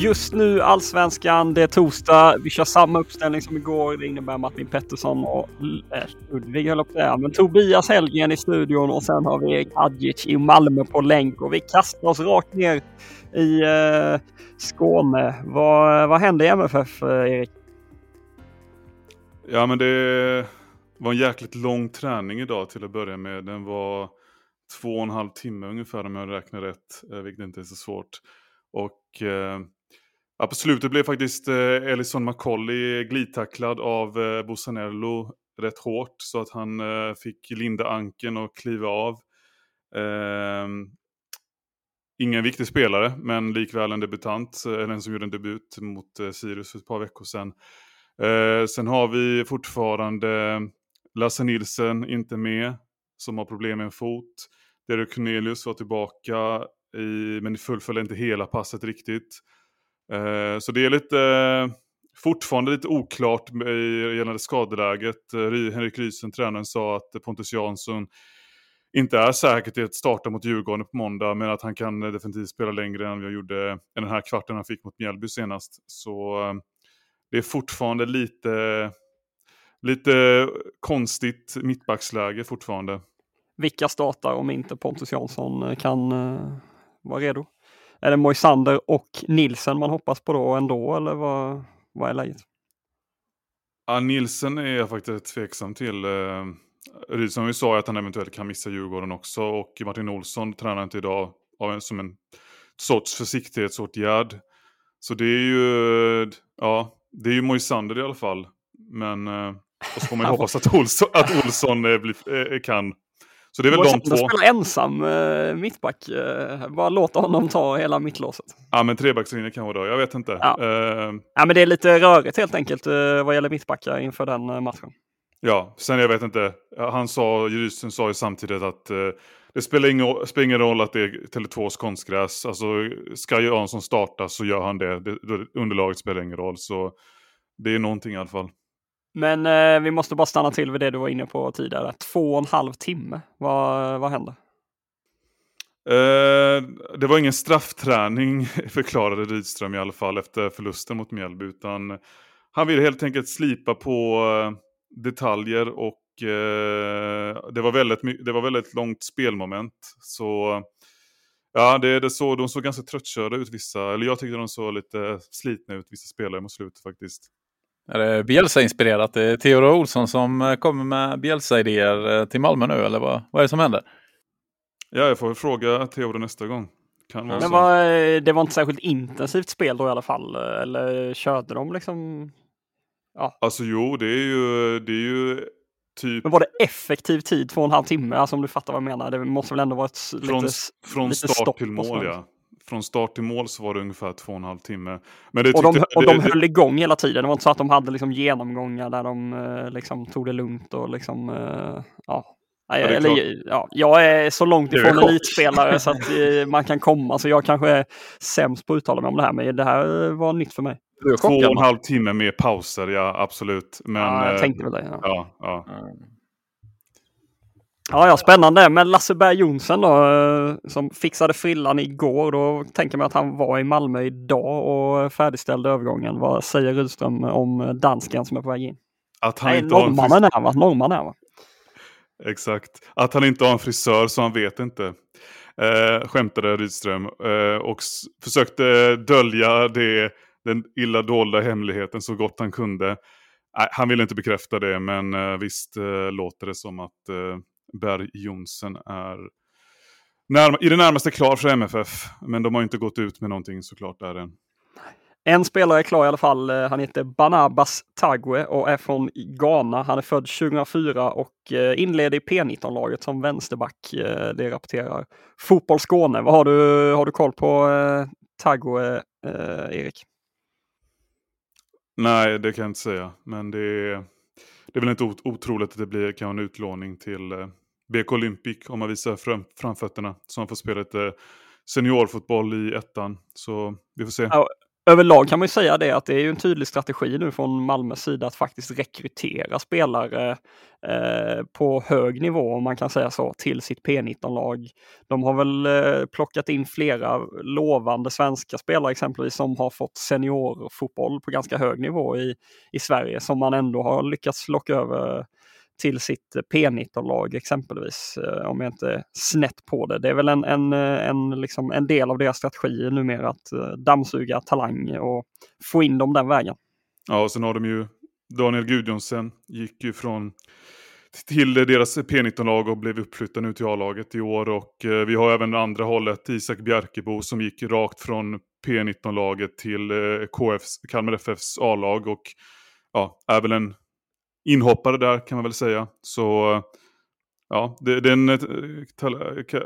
Just nu Allsvenskan, det är torsdag. Vi kör samma uppställning som igår. Det innebär Martin Pettersson och Ludvig eh, höll på det. men Tobias Hellgren i studion och sen har vi Kadjic i Malmö på länk och vi kastar oss rakt ner i eh, Skåne. Vad, vad hände i MFF, eh, Erik? Ja, men det var en jäkligt lång träning idag till att börja med. Den var två och en halv timme ungefär om jag räknar rätt, eh, vilket inte är så svårt. Och eh, ja, på slutet blev faktiskt eh, Ellison McCauley glidtacklad av eh, Bosanello rätt hårt så att han eh, fick linda anken och kliva av. Eh, ingen viktig spelare, men likväl en debutant, eh, eller en som gjorde en debut mot eh, Sirius för ett par veckor sedan. Eh, sen har vi fortfarande Lasse Nilsen inte med, som har problem med en fot. Derek Cornelius var tillbaka, i, men fullföljde inte hela passet riktigt. Eh, så det är lite, eh, fortfarande lite oklart gällande skadeläget. Eh, Henrik Rysen, tränaren, sa att Pontus Jansson inte är säker till att starta mot Djurgården på måndag, men att han kan definitivt spela längre än vi gjorde, den här kvarten han fick mot Mjällby senast. Så det är fortfarande lite, lite konstigt mittbacksläge fortfarande. Vilka startar om inte Pontus Jansson kan vara redo? Är det Moisander och Nilsen man hoppas på då ändå eller vad, vad är läget? Ja, Nilsen är jag faktiskt tveksam till. Uh, Rydström sa att han eventuellt kan missa Djurgården också och Martin Olsson tränar inte idag av en, som en sorts försiktighetsåtgärd. Så det är ju, ja, det är ju Moisander i alla fall. Men, eh, och så får man ju hoppas att Olsson, att Olsson eh, blir, eh, kan. Så det är väl de två. spelar ensam eh, mittback. Eh, bara låta honom ta hela mittlåset. Ja, men trebackslinjen kanske då. Jag vet inte. Ja. Uh, ja, men det är lite rörigt helt enkelt uh, vad gäller mittbackar inför den uh, matchen. Ja, sen jag vet inte. Han sa, juristen sa ju samtidigt att uh, det spelar ingen, spelar ingen roll att det är Tele2s konstgräs. Alltså, ska Jansson starta så gör han det. det. Underlaget spelar ingen roll. Så det är någonting i alla fall. Men eh, vi måste bara stanna till vid det du var inne på tidigare. Två och en halv timme. Vad, vad hände? Eh, det var ingen straffträning förklarade Rydström i alla fall efter förlusten mot Mjällby. Utan han ville helt enkelt slipa på eh, detaljer och eh, det, var väldigt, det var väldigt långt spelmoment. Så ja, det, det så, de såg ganska tröttkörda ut vissa. Eller jag tyckte de såg lite slitna ut vissa spelare mot slutet faktiskt. Är det Bielsa-inspirerat? Det är Theodor Olsson som eh, kommer med Bielsa-idéer eh, till Malmö nu, eller vad, vad är det som händer? Ja, jag får fråga Theodor nästa gång. Kan vara Men var, eh, det var inte särskilt intensivt spel då i alla fall? Eller körde de liksom? Ja. Alltså jo, det är ju, det är ju typ... Men var det effektiv tid, två och en halv timme? Alltså om du fattar vad jag menar. Det måste väl ändå varit från, lite Från lite start till mål, ja från start till mål så var det ungefär två och en halv timme. Men det och de, och de höll igång hela tiden. Det var inte så att de hade liksom genomgångar där de eh, liksom tog det lugnt och liksom, eh, ja. Ja, eller, ja, jag är så långt ifrån elitspelare så att eh, man kan komma, så jag kanske är sämst på att uttala mig om det här, men det här var nytt för mig. Två och en halv timme med pauser, ja absolut. Men, ja, jag tänkte väl det. Ja. Ja, ja. Mm. Ja, ja, spännande. Men Lasse Berg Jonsson då, eh, som fixade frillan igår, då tänker man att han var i Malmö idag och färdigställde övergången. Vad säger Rydström om dansken som är på väg in? Att han Nej, inte norrmannen är va? Norrman är va? Exakt. Att han inte har en frisör så han vet inte. Eh, skämtade Rydström. Eh, och försökte dölja det, den illa dolda hemligheten så gott han kunde. Eh, han ville inte bekräfta det men eh, visst eh, låter det som att eh, Berg Jonsen är i det närmaste klar för MFF. Men de har inte gått ut med någonting såklart där än. En spelare är klar i alla fall. Eh, han heter Banabas Tagwe och är från Ghana. Han är född 2004 och eh, inledde i P19-laget som vänsterback. Eh, det rapporterar Fotboll Skåne. Vad har du, har du koll på Tagwe, Erik? Nej, det kan jag inte säga. Men det är, det är väl inte otroligt att det blir kan en utlåning till BK Olympic om man visar fram, framfötterna. Så han får spela lite seniorfotboll i ettan. Så vi får se. Ja, överlag kan man ju säga det att det är ju en tydlig strategi nu från Malmös sida att faktiskt rekrytera spelare eh, på hög nivå om man kan säga så till sitt P19-lag. De har väl eh, plockat in flera lovande svenska spelare exempelvis som har fått seniorfotboll på ganska hög nivå i, i Sverige som man ändå har lyckats locka över till sitt P19-lag exempelvis, eh, om jag inte är snett på det. Det är väl en, en, eh, en, liksom en del av deras strategi numera att eh, dammsuga talang och få in dem den vägen. Ja, och sen har de ju Daniel Gudjonsen gick ju från till deras P19-lag och blev uppflyttad nu till A-laget i år. Och vi har även andra hållet Isak Bjerkebo som gick rakt från P19-laget till KFs, Kalmar FFs A-lag och ja, är väl en inhoppare där kan man väl säga. Så ja, den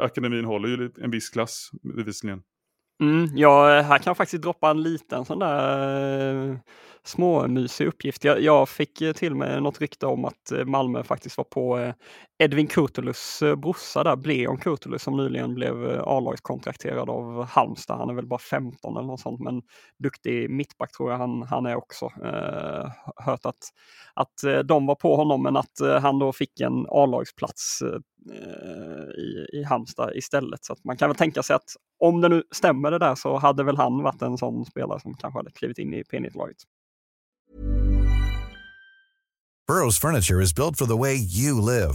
akademin håller ju en viss klass bevisligen. Mm, ja, här kan jag faktiskt droppa en liten sån där eh, småmysig uppgift. Jag, jag fick till mig något rykte om att eh, Malmö faktiskt var på eh, Edvin Kurtulus eh, brorsa där, Bleon Kurtulus, som nyligen blev eh, A-lagskontrakterad av Halmstad. Han är väl bara 15 eller något sånt, men duktig mittback tror jag han, han är också. Eh, hört att, att eh, de var på honom, men att han då fick en A-lagsplats i, i Halmstad istället. Så att man kan väl tänka sig att om det nu stämmer det där så hade väl han varit en sån spelare som kanske hade klivit in i P19-laget. Burrows furniture is built for the way you live.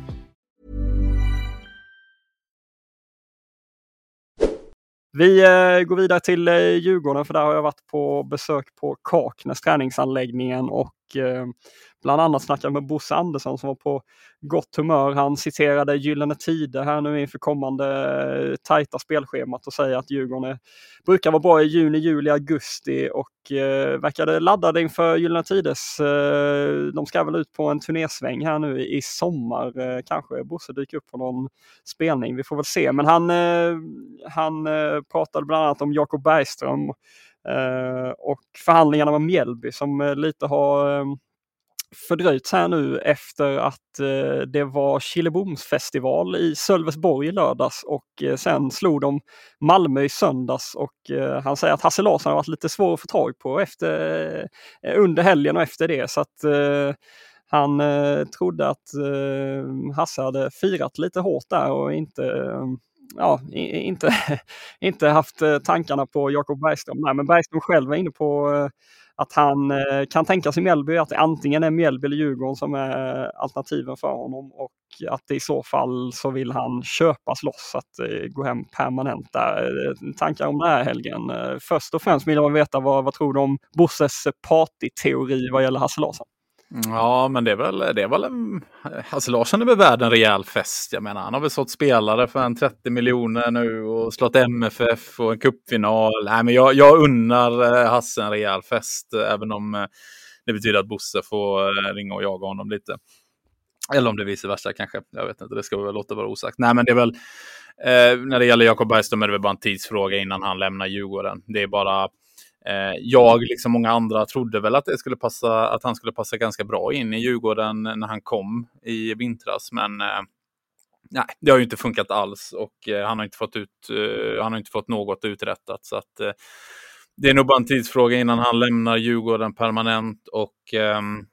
Vi eh, går vidare till eh, Djurgården för där har jag varit på besök på Kaknäs träningsanläggningen och eh, bland annat snackade med Bosse Andersson som var på gott humör. Han citerade Gyllene Tider här nu inför kommande eh, tajta spelschemat och säger att Djurgården är, brukar vara bra i juni, juli, augusti och eh, verkade laddade inför Gyllene Tiders. Eh, de ska väl ut på en turnésväng här nu i sommar. Eh, kanske Bosse dyker upp på någon spelning. Vi får väl se. Men han, eh, han eh, pratade bland annat om Jakob Bergström eh, och förhandlingarna med Mjällby som eh, lite har eh, fördröjts här nu efter att eh, det var Killebomsfestival i Sölvesborg i lördags och eh, sen slog de Malmö i söndags och eh, han säger att Hasse Larsson har varit lite svår att få tag på efter, under helgen och efter det. Så att han trodde att Hasse hade firat lite hårt där och inte ja, inte, inte haft eh, tankarna på Jakob Bergström. Nej, men Bergström själv var inne på eh, att han eh, kan tänka sig Mjällby, att det antingen är Mjällby eller Djurgården som är alternativen för honom och att i så fall så vill han köpas loss, att gå hem permanent där. Tankar om det här Helgen? Först och främst vill jag veta vad, vad tror du om Bosses partyteori vad gäller Hasse Larsson? Ja, men det är väl, det är väl en... Alltså Larsson är väl värd en rejäl fest. Jag menar, han har väl sålt spelare för en 30 miljoner nu och slått MFF och en cupfinal. Nej, men jag, jag unnar eh, Hasse en rejäl fest, även om eh, det betyder att Bosse får eh, ringa och jaga honom lite. Eller om det är vice versa kanske. Jag vet inte, det ska vi väl låta vara osagt. Nej, men det är väl... Eh, när det gäller Jakob Bergström är det väl bara en tidsfråga innan han lämnar Djurgården. Det är bara Eh, jag, liksom många andra, trodde väl att, det skulle passa, att han skulle passa ganska bra in i Djurgården när han kom i vintras. Men eh, nej, det har ju inte funkat alls och eh, han, har inte fått ut, eh, han har inte fått något uträttat. Så att, eh, det är nog bara en tidsfråga innan han lämnar Djurgården permanent. Och ehm,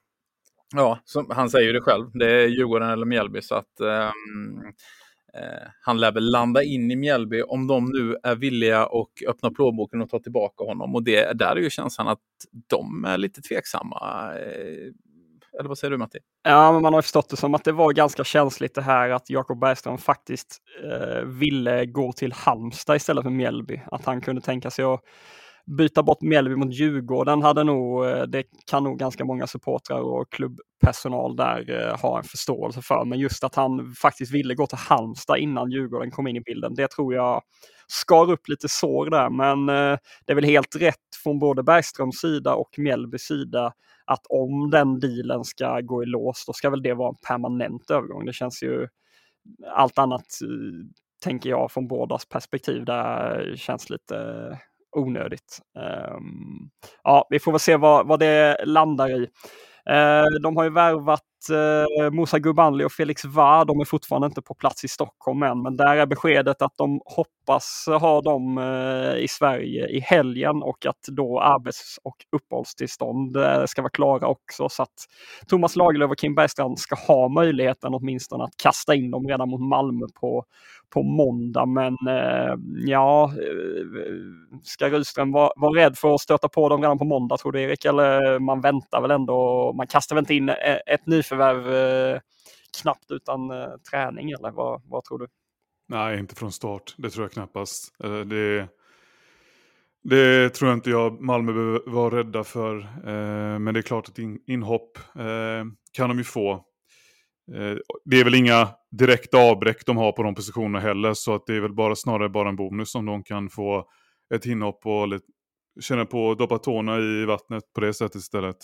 ja, som, han säger det själv, det är Djurgården eller Mjällby. Så att Eh, Eh, han lär väl landa in i Mjällby om de nu är villiga och öppna plånboken och ta tillbaka honom. Och det, där är ju känslan att de är lite tveksamma. Eh, eller vad säger du Matti? Ja, men man har förstått det som att det var ganska känsligt det här att Jakob Bergström faktiskt eh, ville gå till Halmstad istället för Mjällby. Att han kunde tänka sig att byta bort Mjällby mot Djurgården hade nog, eh, det kan nog ganska många supportrar och klubbpersonal där eh, ha en förståelse för. Men just att han faktiskt ville gå till Halmstad innan Djurgården kom in i bilden, det tror jag skar upp lite sår där. Men eh, det är väl helt rätt från både Bergströms sida och Mjällbys sida att om den dealen ska gå i lås, då ska väl det vara en permanent övergång. Det känns ju allt annat tänker jag från bådas perspektiv där känns lite onödigt. Um, ja, vi får väl se vad, vad det landar i. Uh, de har ju värvat uh, Musa Gubanli och Felix Var. De är fortfarande inte på plats i Stockholm än, men där är beskedet att de hoppas ha dem uh, i Sverige i helgen och att då arbets och uppehållstillstånd ska vara klara också. Så att Thomas Lagerlöf och Kim Bergstrand ska ha möjligheten åtminstone att kasta in dem redan mot Malmö på, på måndag. Men eh, ja, ska Rydström vara, vara rädd för att stöta på dem redan på måndag tror du Erik? Eller man väntar väl ändå? Man kastar väl inte in e-, ett nyförvärv eh, knappt utan eh, träning eller vad, vad tror du? Nej, inte från start. Det tror jag knappast. Eh, det, det tror jag inte jag Malmö behöver vara rädda för. Eh, men det är klart att inhopp eh, kan de ju få. Eh, det är väl inga direkta avbräck de har på de positionerna heller. Så att det är väl bara snarare bara en bonus om de kan få ett inhopp och lite, känna på att doppa tårna i vattnet på det sättet istället.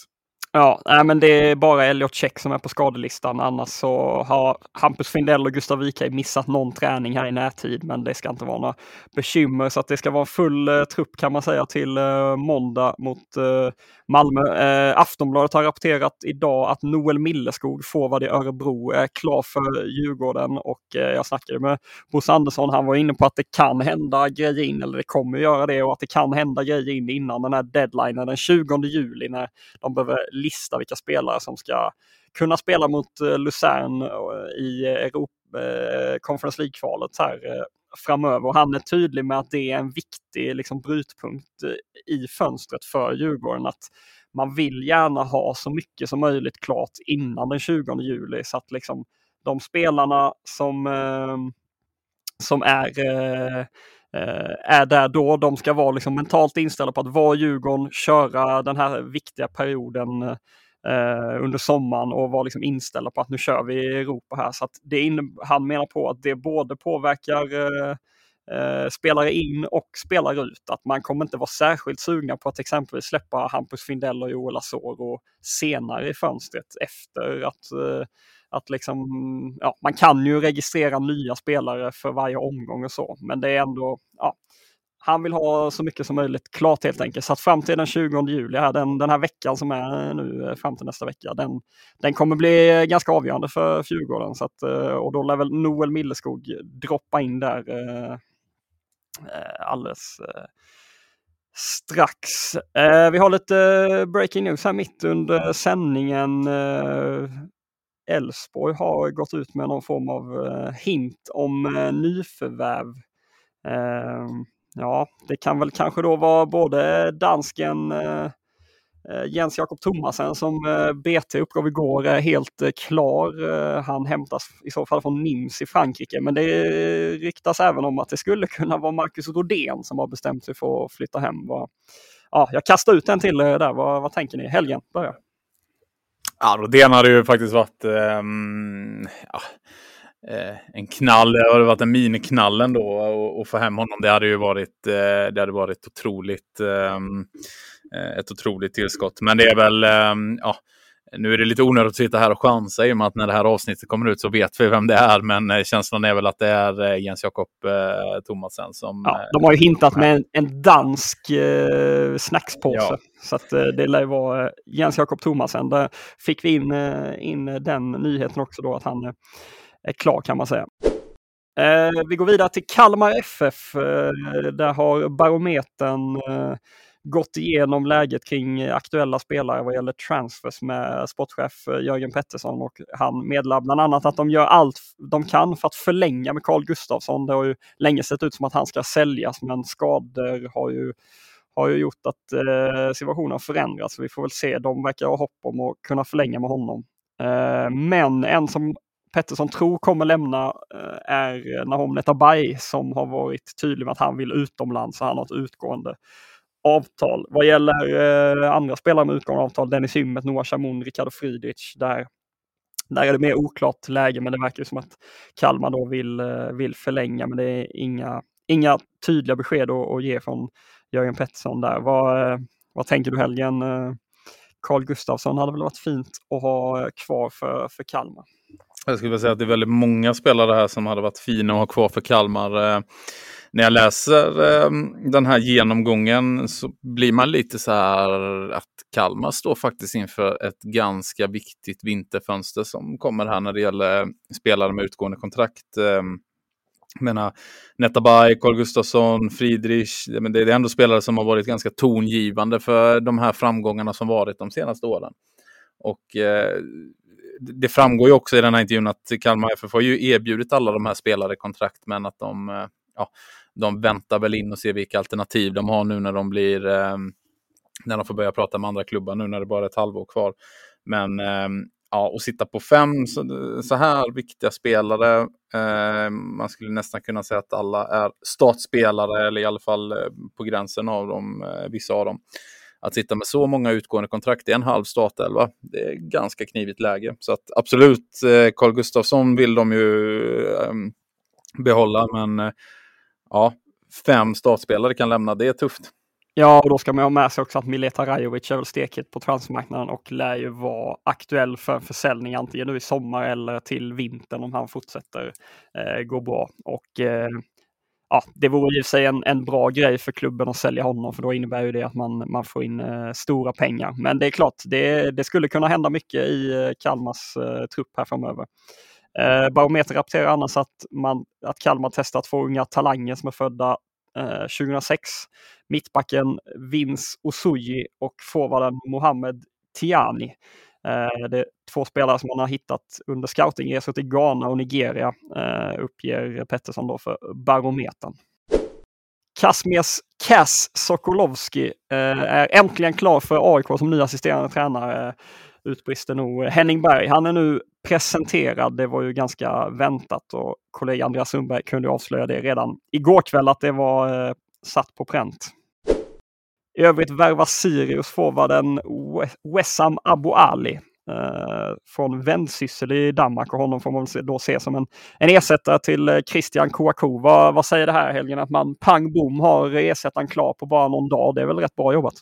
Ja, nej, men det är bara Elliot Check som är på skadelistan. Annars så har Hampus Findell och Gustav Wikheim missat någon träning här i närtid, men det ska inte vara några bekymmer. Så att det ska vara full eh, trupp kan man säga till eh, måndag mot eh, Malmö. Eh, Aftonbladet har rapporterat idag att Noel Milleskog, forward i Örebro, är klar för Djurgården och eh, jag snackade med Bosse Andersson. Han var inne på att det kan hända grejer in, eller det kommer göra det, och att det kan hända grejer in innan den här deadlinen den 20 juli när de behöver lista vilka spelare som ska kunna spela mot eh, Luzern eh, i Europa, eh, Conference League-kvalet här framöver. Och han är tydlig med att det är en viktig liksom, brytpunkt i fönstret för Djurgården. Att man vill gärna ha så mycket som möjligt klart innan den 20 juli så att liksom de spelarna som, eh, som är eh, Eh, är där då. De ska vara liksom mentalt inställda på att vara Djurgården, köra den här viktiga perioden eh, under sommaren och vara liksom inställda på att nu kör vi i Europa här. Så att det han menar på att det både påverkar eh, eh, spelare in och spelare ut. Att man kommer inte vara särskilt sugna på att exempelvis släppa Hampus Findell och Joel Asoro senare i fönstret efter att eh, att liksom, ja, man kan ju registrera nya spelare för varje omgång och så, men det är ändå, ja, han vill ha så mycket som möjligt klart helt enkelt. Så att fram till den 20 juli, här, den, den här veckan som är nu eh, fram till nästa vecka, den, den kommer bli ganska avgörande för Djurgården. Så att, eh, och då lär väl Noel Milleskog droppa in där eh, eh alldeles eh, strax. Eh, vi har lite breaking news här mitt under sändningen. Elfsborg har gått ut med någon form av eh, hint om eh, nyförvärv. Ehm, ja, det kan väl kanske då vara både dansken eh, Jens Jakob Thomasen som BT uppgav igår är helt klar. Han hämtas i så fall från Nims i Frankrike, men det ryktas även om att det skulle kunna vara Marcus Rodén som har bestämt sig för att flytta hem. Ja, jag kastar ut den till er där. Vad, vad tänker ni? Helgen börjar. Ja, Rodén hade ju faktiskt varit um, ja, eh, en knall. Det hade varit en miniknall ändå att få hem honom. Det hade ju varit, eh, det hade varit otroligt, um, ett otroligt tillskott. Men det är väl, um, ja, nu är det lite onödigt att sitta här och chansa i och med att när det här avsnittet kommer ut så vet vi vem det är. Men eh, känslan är väl att det är eh, Jens Jakob eh, Thomasen som... Ja, de har ju hintat med en, en dansk eh, snackspåse. Ja. Så att, det lär vara Jens Jakob Thomasen. Där fick vi in, in den nyheten också då att han är klar kan man säga. Eh, vi går vidare till Kalmar FF. Eh, där har barometern eh, gått igenom läget kring aktuella spelare vad gäller transfers med sportchef eh, Jörgen Pettersson och han meddelar bland annat att de gör allt de kan för att förlänga med Carl Gustafsson. Det har ju länge sett ut som att han ska säljas men skador har ju har ju gjort att eh, situationen har förändrats. Vi får väl se. De verkar ha hopp om att kunna förlänga med honom. Eh, men en som Pettersson tror kommer lämna eh, är Nahom Netabay som har varit tydlig med att han vill utomlands och han har ett utgående avtal. Vad gäller eh, andra spelare med utgående avtal, Dennis Hymmet, Noah Shamoun, Ricardo Friedrich, där, där är det mer oklart läge, men det verkar som att Kalmar då vill, eh, vill förlänga, men det är inga, inga tydliga besked att, att ge från Jörgen Pettersson där. Vad, eh, vad tänker du Helgen? Eh, Carl Gustafsson hade väl varit fint att ha kvar för, för Kalmar. Jag skulle vilja säga att det är väldigt många spelare här som hade varit fina att ha kvar för Kalmar när jag läser eh, den här genomgången så blir man lite så här att Kalmar står faktiskt inför ett ganska viktigt vinterfönster som kommer här när det gäller spelare med utgående kontrakt. Eh, jag menar, Netabay, Carl Gustafsson, Friedrich, det, det är ändå spelare som har varit ganska tongivande för de här framgångarna som varit de senaste åren. Och eh, det framgår ju också i den här intervjun att Kalmar FF har ju erbjudit alla de här spelare kontrakt men att de eh, ja, de väntar väl in och ser vilka alternativ de har nu när de blir eh, när de får börja prata med andra klubbar nu när det bara är ett halvår kvar. Men eh, ja, att sitta på fem så, så här viktiga spelare. Eh, man skulle nästan kunna säga att alla är startspelare eller i alla fall eh, på gränsen av dem, eh, vissa av dem. Att sitta med så många utgående kontrakt i en halv startelva, det är ganska knivigt läge. Så att absolut, eh, Carl Gustafsson vill de ju ehm, behålla, men eh, ja, fem startspelare kan lämna, det är tufft. Ja, och då ska man ha med sig också att Mileta Rajovic är väl stekhet på transfermarknaden och lär ju vara aktuell för försäljning antingen nu i sommar eller till vintern om han fortsätter eh, gå bra. Och eh, ja, det vore i sig en, en bra grej för klubben att sälja honom för då innebär ju det att man, man får in eh, stora pengar. Men det är klart, det, det skulle kunna hända mycket i eh, Kalmars eh, trupp här framöver. Eh, Barometern rapporterar annars att, man, att Kalmar testat två unga talanger som är födda eh, 2006. Mittbacken Vins Osuji och forwarden Mohamed Tiani. Eh, det är två spelare som man har hittat under scoutingresor till Ghana och Nigeria, eh, uppger Pettersson då för Barometern. Kasmias Kas Sokolovski eh, är äntligen klar för AIK som ny assisterande tränare utbrister nog Henning Berg. Han är nu presenterad. Det var ju ganska väntat och kollega Andreas Sundberg kunde avslöja det redan igår kväll att det var eh, satt på pränt. I övrigt värvar Sirius forwarden Wessam Abu Ali eh, från Vendsyssel i Danmark och honom får man då se som en, en ersättare till eh, Christian Kouakou. Vad, vad säger det här helgen att man pang bom har ersättaren klar på bara någon dag? Det är väl rätt bra jobbat?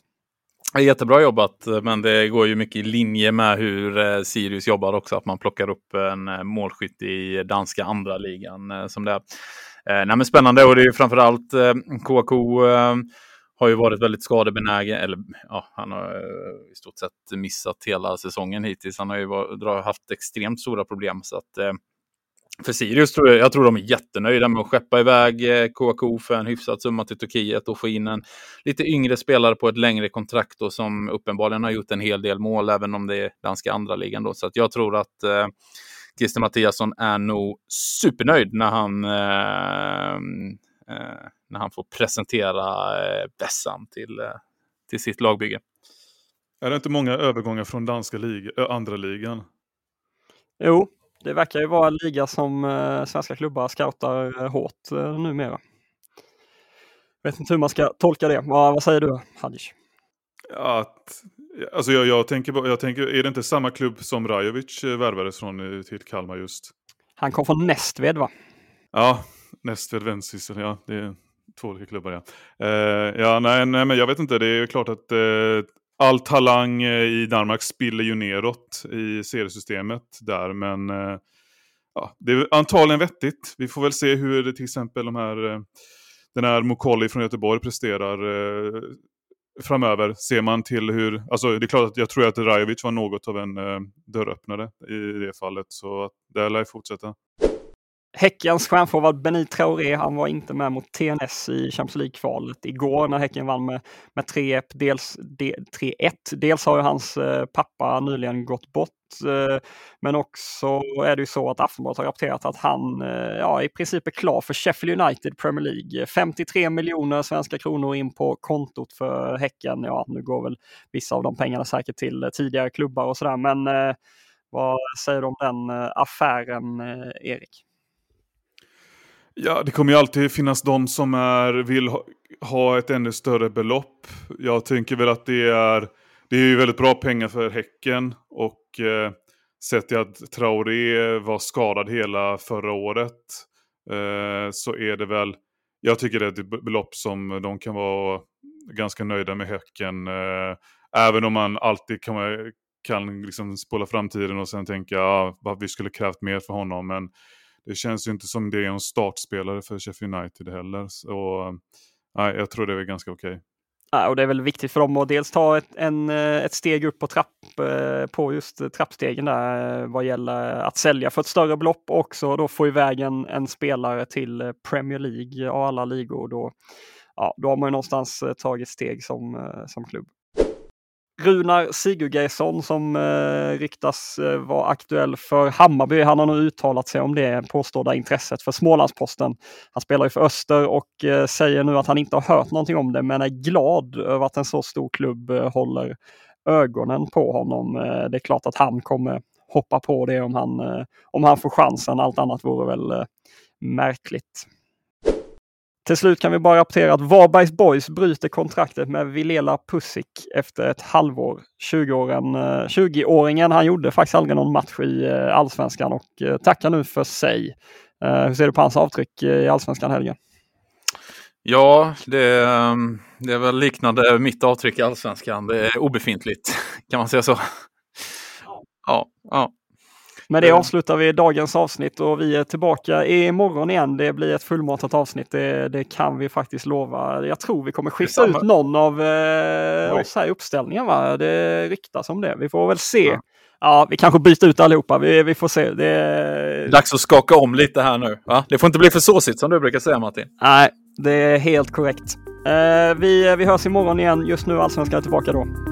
Jättebra jobbat, men det går ju mycket i linje med hur eh, Sirius jobbar också, att man plockar upp en eh, målskytt i danska andra ligan eh, som det är. Nej, men spännande och det är ju framförallt KK har ju varit väldigt skadebenägen, eller ja, han har i stort sett missat hela säsongen hittills. Han har ju haft extremt stora problem så att för Sirius tror jag, jag tror de är jättenöjda med att skeppa iväg eh, KK för en hyfsad summa till Turkiet och få in en lite yngre spelare på ett längre kontrakt och som uppenbarligen har gjort en hel del mål, även om det är danska andra ligan då. Så att jag tror att eh, Christer Mattiasson är nog supernöjd när han, eh, eh, när han får presentera eh, Bessan till, eh, till sitt lagbygge. Är det inte många övergångar från danska liga, andra ligan? Jo, det verkar ju vara en liga som eh, svenska klubbar scoutar eh, hårt eh, numera. Vet inte hur man ska tolka det. Vad, vad säger du Hadjic? Att Alltså jag, jag, tänker, jag tänker, är det inte samma klubb som Rajovic eh, värvades från till Kalmar just? Han kom från Nästved va? Ja, Nästved, Vendsyssel, ja. Det är två olika klubbar ja. Uh, ja, nej, nej, men jag vet inte. Det är klart att uh, all talang eh, i Danmark spiller ju neråt i seriesystemet där, men eh, ja, det är antagligen vettigt. Vi får väl se hur till exempel de här, eh, den här Mokolli från Göteborg presterar framöver. Ser man till hur, alltså det är klart att jag tror att Rajovic var något av en dörröppnare i det fallet, så det lär fortsätta. Häckens stjärnforward Benny Traoré, han var inte med mot TNS i Champions League-kvalet igår när Häcken vann med, med 3-1. Dels, de, 3 dels har ju hans eh, pappa nyligen gått bort, eh, men också är det ju så att Aftonbladet har rapporterat att han eh, ja, i princip är klar för Sheffield United Premier League. 53 miljoner svenska kronor in på kontot för Häcken. Ja, nu går väl vissa av de pengarna säkert till eh, tidigare klubbar och sådär, men eh, vad säger du om den eh, affären, eh, Erik? Ja, det kommer ju alltid finnas de som är, vill ha, ha ett ännu större belopp. Jag tänker väl att det är, det är ju väldigt bra pengar för Häcken och eh, sett till att Traoré var skadad hela förra året eh, så är det väl, jag tycker det är ett belopp som de kan vara ganska nöjda med Häcken. Eh, även om man alltid kan, kan liksom spola framtiden och sen tänka ja, vi skulle krävt mer för honom. Men det känns ju inte som det är en startspelare för Sheffield United heller. Så nej, jag tror det är ganska okej. Okay. Ja, och det är väl viktigt för dem att dels ta ett, en, eh, ett steg upp på, trapp, eh, på just trappstegen där eh, vad gäller att sälja för ett större belopp och också då få iväg en, en spelare till Premier League och alla ligor. Då, ja, då har man ju någonstans tagit steg som, som klubb. Runar Sigurgeirsson som eh, riktas eh, vara aktuell för Hammarby. Han har nu uttalat sig om det påstådda intresset för Smålandsposten. Han spelar ju för Öster och eh, säger nu att han inte har hört någonting om det men är glad över att en så stor klubb eh, håller ögonen på honom. Eh, det är klart att han kommer hoppa på det om han, eh, om han får chansen. Allt annat vore väl eh, märkligt. Till slut kan vi bara rapportera att Varbergs Boys bryter kontraktet med Vilela Pusic efter ett halvår. 20-åringen 20 han gjorde faktiskt aldrig någon match i eh, allsvenskan och eh, tackar nu för sig. Eh, hur ser du på hans avtryck i allsvenskan helgen? Ja, det, det är väl liknande mitt avtryck i allsvenskan. Det är obefintligt, kan man säga så? Ja, ja. Med det mm. avslutar vi dagens avsnitt och vi är tillbaka imorgon igen. Det blir ett fullmatat avsnitt, det, det kan vi faktiskt lova. Jag tror vi kommer skifta ut någon av eh, oss här i uppställningen. Va? Det ryktas om det. Vi får väl se. Ja. Ja, vi kanske byter ut allihopa. Vi, vi får se. Det. Dags att skaka om lite här nu. Va? Det får inte bli för såsigt som du brukar säga Martin. Nej, det är helt korrekt. Eh, vi, vi hörs imorgon igen. Just nu Allsvenskan är tillbaka då.